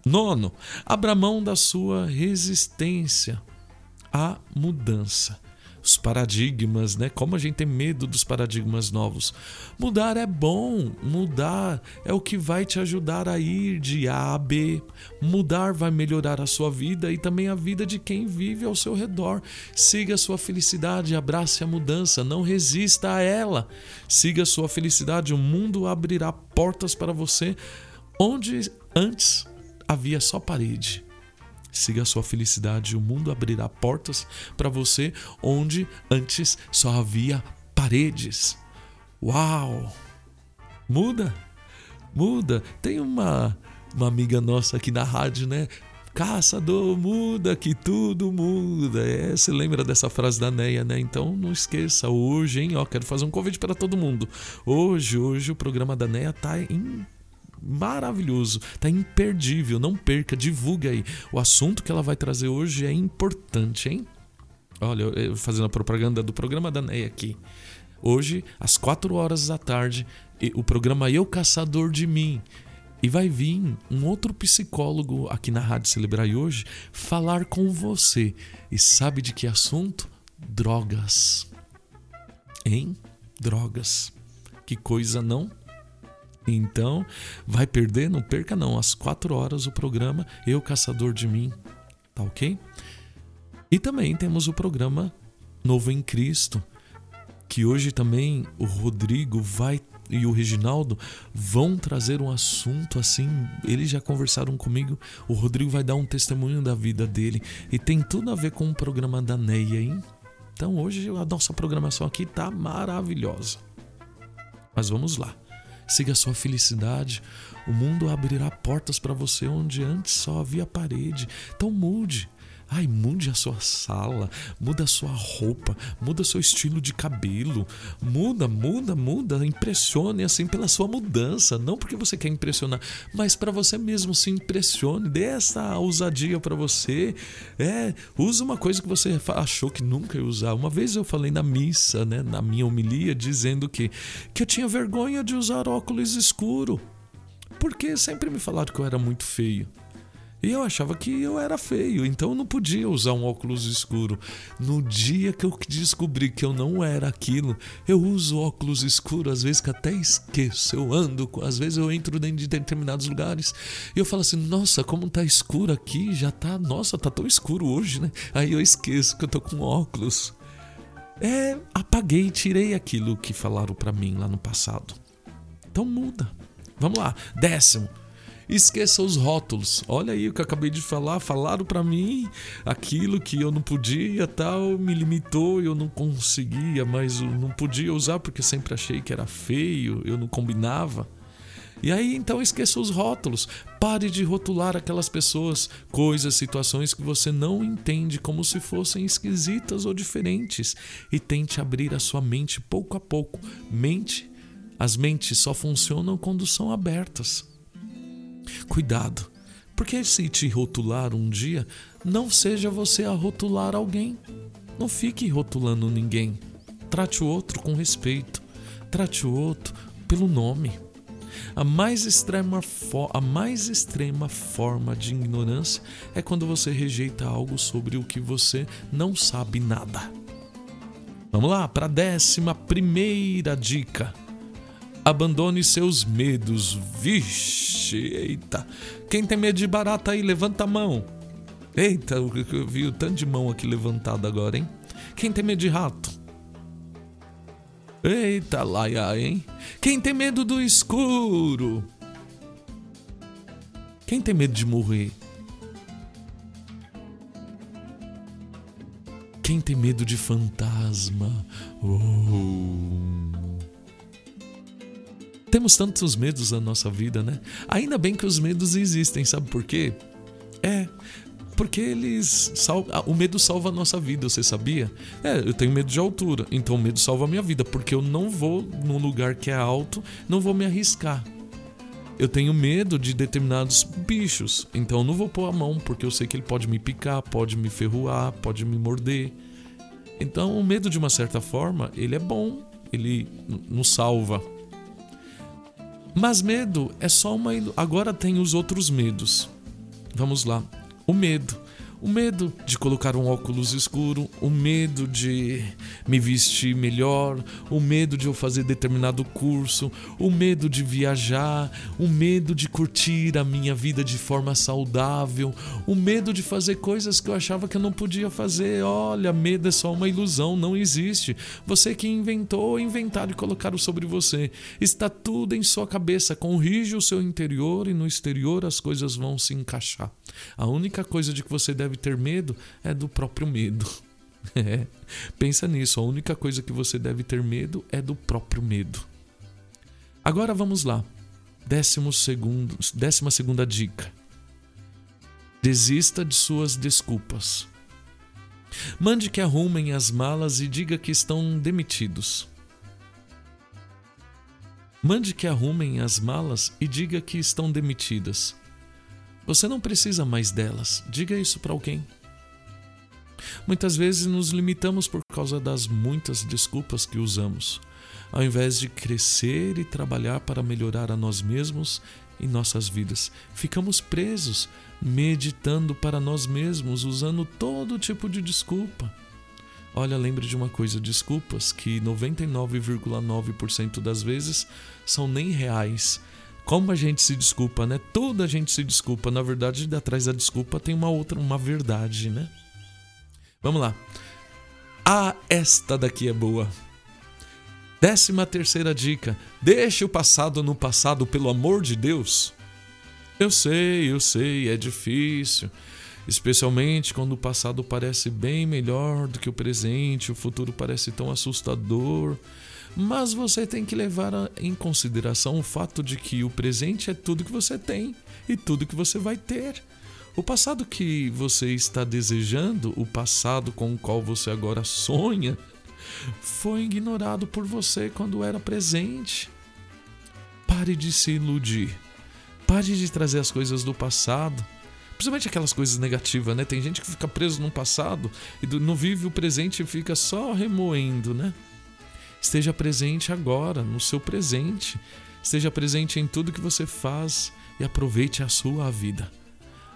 Nono, abra mão da sua resistência à mudança. Os paradigmas, né? Como a gente tem medo dos paradigmas novos. Mudar é bom, mudar é o que vai te ajudar a ir de A a B. Mudar vai melhorar a sua vida e também a vida de quem vive ao seu redor. Siga a sua felicidade, abrace a mudança, não resista a ela. Siga a sua felicidade, o mundo abrirá portas para você onde antes havia só parede. Siga a sua felicidade, o mundo abrirá portas para você onde antes só havia paredes. Uau! Muda, muda. Tem uma, uma amiga nossa aqui na rádio, né? Caçador, muda que tudo muda. É, você lembra dessa frase da Neia, né? Então não esqueça, hoje, hein? Ó, quero fazer um convite para todo mundo. Hoje, hoje o programa da Neia tá em maravilhoso, tá imperdível, não perca, divulga aí. O assunto que ela vai trazer hoje é importante, hein? Olha, eu fazendo a propaganda do programa da NEI aqui. Hoje, às 4 horas da tarde, o programa Eu Caçador de Mim. E vai vir um outro psicólogo aqui na Rádio Celebrar hoje falar com você. E sabe de que assunto? Drogas. Hein? Drogas. Que coisa não? Então, vai perder? Não perca não. Às quatro horas o programa Eu Caçador de Mim. Tá ok? E também temos o programa Novo em Cristo, que hoje também o Rodrigo vai e o Reginaldo vão trazer um assunto assim. Eles já conversaram comigo. O Rodrigo vai dar um testemunho da vida dele e tem tudo a ver com o programa da Neia, hein? Então hoje a nossa programação aqui tá maravilhosa. Mas vamos lá. Siga a sua felicidade. O mundo abrirá portas para você onde antes só havia parede. Então mude. Ai, mude a sua sala, muda a sua roupa, muda seu estilo de cabelo, muda, muda, muda, impressione assim pela sua mudança, não porque você quer impressionar, mas para você mesmo se impressione, dê essa ousadia para você. É, usa uma coisa que você achou que nunca ia usar. Uma vez eu falei na missa, né, na minha homilia, dizendo que que eu tinha vergonha de usar óculos escuro. Porque sempre me falaram que eu era muito feio. E eu achava que eu era feio, então eu não podia usar um óculos escuro. No dia que eu descobri que eu não era aquilo, eu uso óculos escuros, às vezes que até esqueço. Eu ando, às vezes eu entro dentro de determinados lugares e eu falo assim: "Nossa, como tá escuro aqui, já tá, nossa, tá tão escuro hoje, né?". Aí eu esqueço que eu tô com óculos. É, apaguei, tirei aquilo que falaram para mim lá no passado. Então muda. Vamos lá. Décimo. Esqueça os rótulos. Olha aí o que eu acabei de falar. Falaram para mim aquilo que eu não podia, tal, me limitou, eu não conseguia, mas eu não podia usar porque sempre achei que era feio, eu não combinava. E aí então esqueça os rótulos. Pare de rotular aquelas pessoas, coisas, situações que você não entende como se fossem esquisitas ou diferentes e tente abrir a sua mente pouco a pouco. Mente, as mentes só funcionam quando são abertas. Cuidado, porque se te rotular um dia, não seja você a rotular alguém. Não fique rotulando ninguém. Trate o outro com respeito. Trate o outro pelo nome. A mais extrema, a mais extrema forma de ignorância é quando você rejeita algo sobre o que você não sabe nada. Vamos lá para a décima primeira dica. Abandone seus medos. Vixe, eita. Quem tem medo de barata aí, levanta a mão. Eita, eu vi o tanto de mão aqui levantada agora, hein? Quem tem medo de rato? Eita, laia, hein? Quem tem medo do escuro? Quem tem medo de morrer? Quem tem medo de fantasma? Oh. Temos tantos medos na nossa vida, né? Ainda bem que os medos existem, sabe por quê? É, porque eles o medo salva a nossa vida, você sabia? É, eu tenho medo de altura, então o medo salva a minha vida, porque eu não vou num lugar que é alto, não vou me arriscar. Eu tenho medo de determinados bichos, então eu não vou pôr a mão, porque eu sei que ele pode me picar, pode me ferroar, pode me morder. Então o medo, de uma certa forma, ele é bom, ele nos salva. Mas medo é só uma. Agora tem os outros medos. Vamos lá. O medo o medo de colocar um óculos escuro, o medo de me vestir melhor, o medo de eu fazer determinado curso, o medo de viajar, o medo de curtir a minha vida de forma saudável, o medo de fazer coisas que eu achava que eu não podia fazer. Olha, medo é só uma ilusão, não existe. Você que inventou, inventaram e colocaram sobre você. Está tudo em sua cabeça. Corrige o seu interior e no exterior as coisas vão se encaixar. A única coisa de que você deve ter medo é do próprio medo. É. Pensa nisso, a única coisa que você deve ter medo é do próprio medo. Agora vamos lá. Décimo segundo, décima segunda dica. Desista de suas desculpas. Mande que arrumem as malas e diga que estão demitidos. Mande que arrumem as malas e diga que estão demitidas. Você não precisa mais delas. Diga isso para alguém. Muitas vezes nos limitamos por causa das muitas desculpas que usamos, ao invés de crescer e trabalhar para melhorar a nós mesmos e nossas vidas. Ficamos presos, meditando para nós mesmos, usando todo tipo de desculpa. Olha, lembre de uma coisa: desculpas que 99,9% das vezes são nem reais como a gente se desculpa, né? Toda a gente se desculpa. Na verdade, atrás da desculpa tem uma outra, uma verdade, né? Vamos lá. Ah, esta daqui é boa. Décima terceira dica: deixe o passado no passado, pelo amor de Deus. Eu sei, eu sei, é difícil. Especialmente quando o passado parece bem melhor do que o presente, o futuro parece tão assustador. Mas você tem que levar em consideração o fato de que o presente é tudo que você tem e tudo que você vai ter. O passado que você está desejando, o passado com o qual você agora sonha, foi ignorado por você quando era presente. Pare de se iludir. Pare de trazer as coisas do passado. Principalmente aquelas coisas negativas, né? Tem gente que fica preso no passado e não vive o presente e fica só remoendo, né? Esteja presente agora, no seu presente. Esteja presente em tudo que você faz e aproveite a sua vida.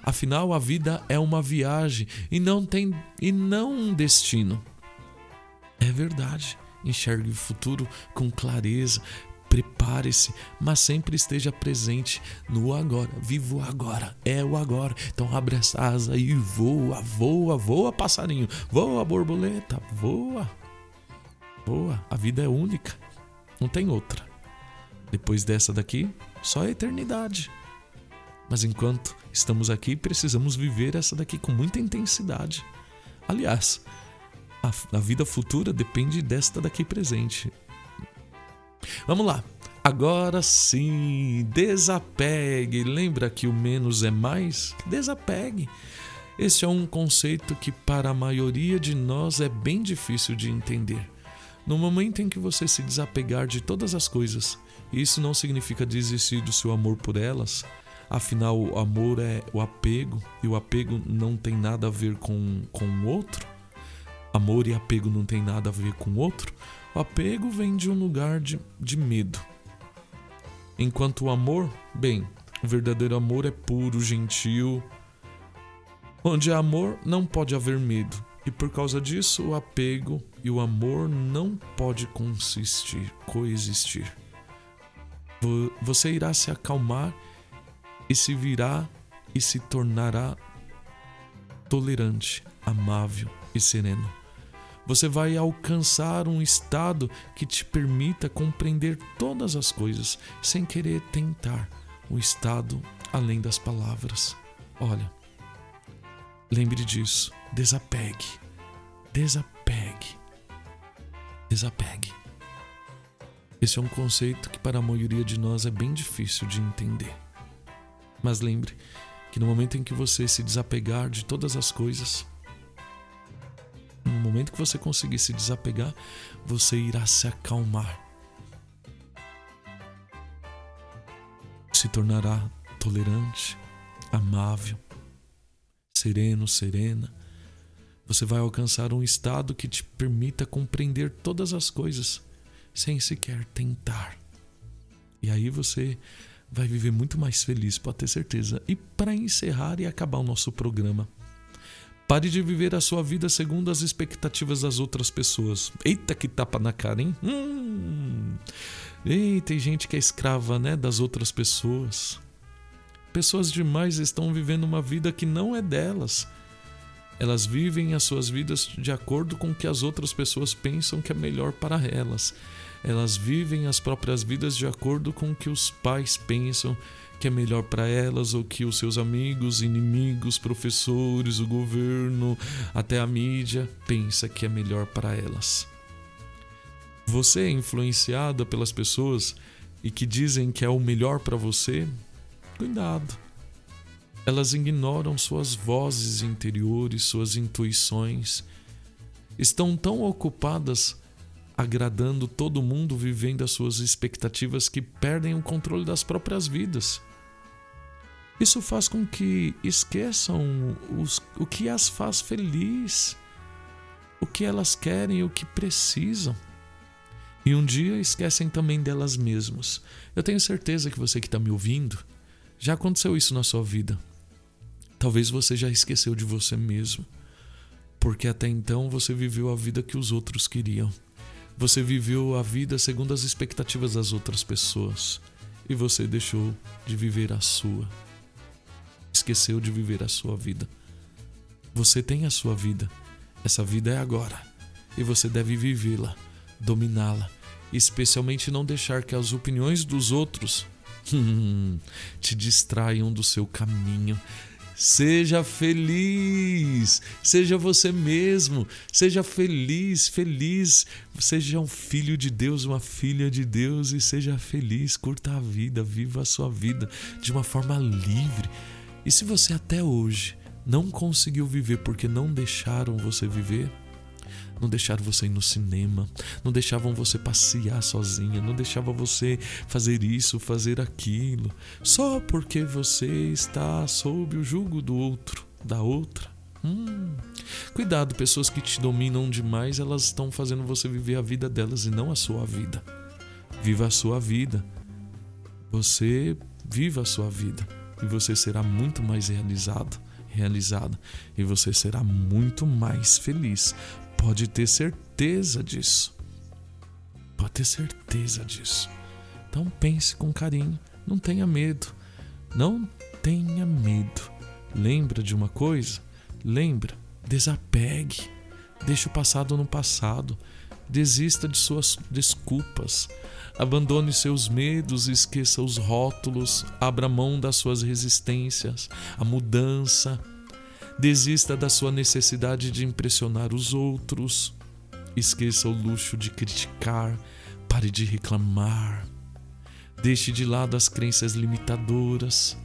Afinal, a vida é uma viagem e não tem e não um destino. É verdade. Enxergue o futuro com clareza. Prepare-se, mas sempre esteja presente no agora. Viva o agora, é o agora. Então abre as asas e voa, voa, voa, passarinho. Voa, borboleta, voa. Voa. A vida é única, não tem outra. Depois dessa daqui, só a eternidade. Mas enquanto estamos aqui, precisamos viver essa daqui com muita intensidade. Aliás, a, a vida futura depende desta daqui presente. Vamos lá. Agora sim, desapegue. Lembra que o menos é mais? Desapegue. Esse é um conceito que para a maioria de nós é bem difícil de entender. No momento em que você se desapegar de todas as coisas, isso não significa desistir do seu amor por elas, afinal o amor é o apego e o apego não tem nada a ver com, com o outro. Amor e apego não tem nada a ver com o outro. O apego vem de um lugar de, de medo. Enquanto o amor, bem, o verdadeiro amor é puro, gentil. Onde há amor, não pode haver medo. E por causa disso, o apego e o amor não pode consistir, coexistir. Você irá se acalmar e se virá e se tornará tolerante, amável e sereno. Você vai alcançar um estado que te permita compreender todas as coisas sem querer tentar o estado além das palavras. Olha, lembre disso, desapegue, desapegue, desapegue. Esse é um conceito que para a maioria de nós é bem difícil de entender. Mas lembre que no momento em que você se desapegar de todas as coisas, no momento que você conseguir se desapegar, você irá se acalmar. Se tornará tolerante, amável, sereno, serena. Você vai alcançar um estado que te permita compreender todas as coisas sem sequer tentar. E aí você vai viver muito mais feliz, pode ter certeza. E para encerrar e acabar o nosso programa, Pare de viver a sua vida segundo as expectativas das outras pessoas. Eita, que tapa na cara, hein? Hum. Ei, tem gente que é escrava, né, das outras pessoas. Pessoas demais estão vivendo uma vida que não é delas. Elas vivem as suas vidas de acordo com o que as outras pessoas pensam que é melhor para elas. Elas vivem as próprias vidas de acordo com o que os pais pensam que é melhor para elas ou que os seus amigos, inimigos, professores, o governo, até a mídia pensa que é melhor para elas. Você é influenciada pelas pessoas e que dizem que é o melhor para você? Cuidado. Elas ignoram suas vozes interiores, suas intuições. Estão tão ocupadas agradando todo mundo, vivendo as suas expectativas que perdem o controle das próprias vidas. Isso faz com que esqueçam os, o que as faz feliz, o que elas querem, o que precisam. E um dia esquecem também delas mesmas. Eu tenho certeza que você que está me ouvindo já aconteceu isso na sua vida. Talvez você já esqueceu de você mesmo, porque até então você viveu a vida que os outros queriam. Você viveu a vida segundo as expectativas das outras pessoas e você deixou de viver a sua esqueceu de viver a sua vida. Você tem a sua vida. Essa vida é agora. E você deve vivê-la, dominá-la, especialmente não deixar que as opiniões dos outros te distraiam do seu caminho. Seja feliz, seja você mesmo, seja feliz, feliz, seja um filho de Deus, uma filha de Deus e seja feliz, curta a vida, viva a sua vida de uma forma livre. E se você até hoje não conseguiu viver porque não deixaram você viver, não deixaram você ir no cinema, não deixavam você passear sozinha, não deixavam você fazer isso, fazer aquilo, só porque você está sob o jugo do outro, da outra. Hum. Cuidado, pessoas que te dominam demais, elas estão fazendo você viver a vida delas e não a sua vida. Viva a sua vida. Você viva a sua vida e você será muito mais realizado, realizada e você será muito mais feliz, Pode ter certeza disso. Pode ter certeza disso. Então pense com carinho, não tenha medo. Não tenha medo. Lembra de uma coisa? Lembra, desapegue. Deixe o passado no passado. Desista de suas desculpas. Abandone seus medos, esqueça os rótulos, abra mão das suas resistências, a mudança, Desista da sua necessidade de impressionar os outros. Esqueça o luxo de criticar. Pare de reclamar. Deixe de lado as crenças limitadoras.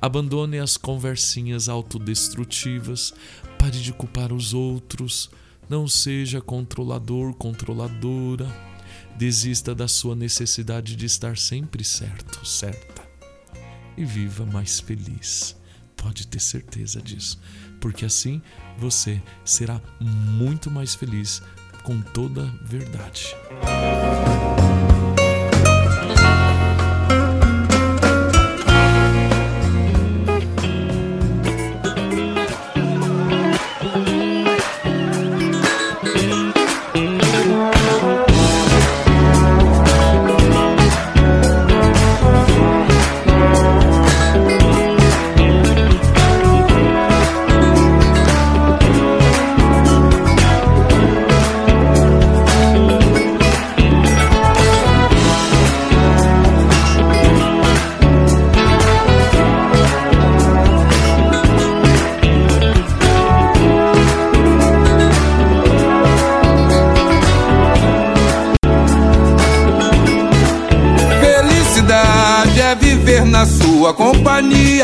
Abandone as conversinhas autodestrutivas. Pare de culpar os outros. Não seja controlador, controladora. Desista da sua necessidade de estar sempre certo, certa. E viva mais feliz. Pode ter certeza disso porque assim você será muito mais feliz com toda verdade.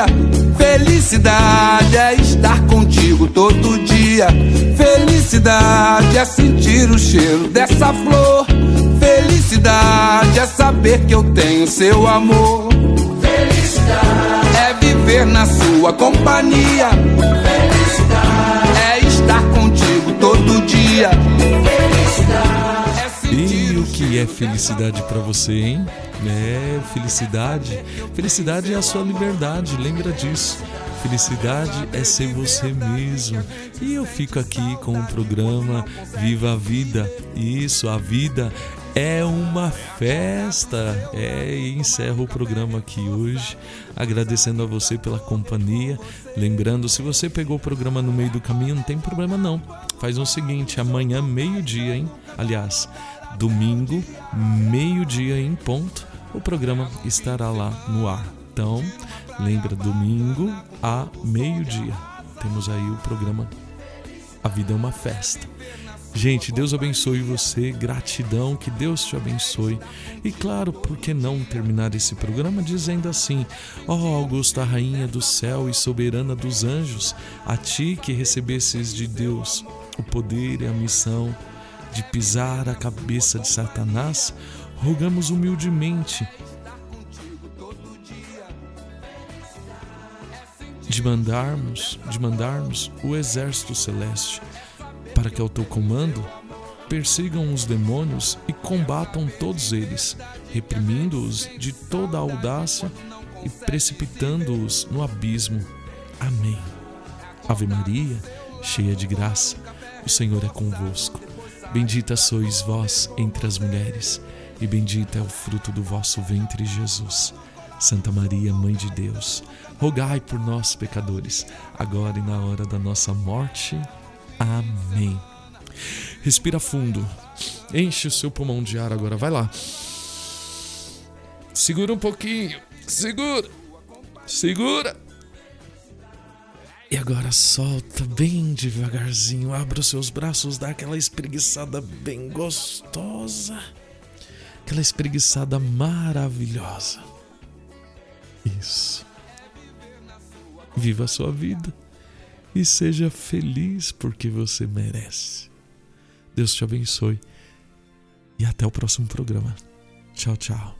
Companhia. Felicidade é estar contigo todo dia. Felicidade é sentir o cheiro dessa flor. Felicidade é saber que eu tenho seu amor. Felicidade é viver na sua companhia. Felicidade é estar contigo todo dia. Que é felicidade para você, hein? É, felicidade. Felicidade é a sua liberdade, lembra disso. Felicidade é ser você mesmo. E eu fico aqui com o programa Viva a Vida. Isso, a vida é uma festa. É, e encerro o programa aqui hoje, agradecendo a você pela companhia. Lembrando, se você pegou o programa no meio do caminho, não tem problema não. Faz o seguinte, amanhã meio-dia, hein? Aliás, domingo, meio-dia em ponto o programa estará lá no ar. Então, lembra, domingo a meio-dia. Temos aí o programa A Vida é uma Festa. Gente, Deus abençoe você, gratidão, que Deus te abençoe. E claro, por que não terminar esse programa dizendo assim: Ó oh, Augusta, Rainha do céu e soberana dos anjos, a ti que recebesses de Deus o poder e a missão de pisar a cabeça de Satanás, rogamos humildemente de mandarmos, de mandarmos o exército celeste para que ao teu comando persigam os demônios e combatam todos eles, reprimindo-os de toda a audácia e precipitando-os no abismo. Amém. Ave Maria, cheia de graça, o Senhor é convosco. Bendita sois vós entre as mulheres e bendito é o fruto do vosso ventre, Jesus. Santa Maria, Mãe de Deus, rogai por nós, pecadores, agora e na hora da nossa morte. Amém. Respira fundo, enche o seu pulmão de ar agora, vai lá. Segura um pouquinho, segura, segura. E agora solta bem devagarzinho, abra os seus braços, dá aquela espreguiçada bem gostosa. Aquela espreguiçada maravilhosa. Isso. Viva a sua vida e seja feliz porque você merece. Deus te abençoe e até o próximo programa. Tchau, tchau.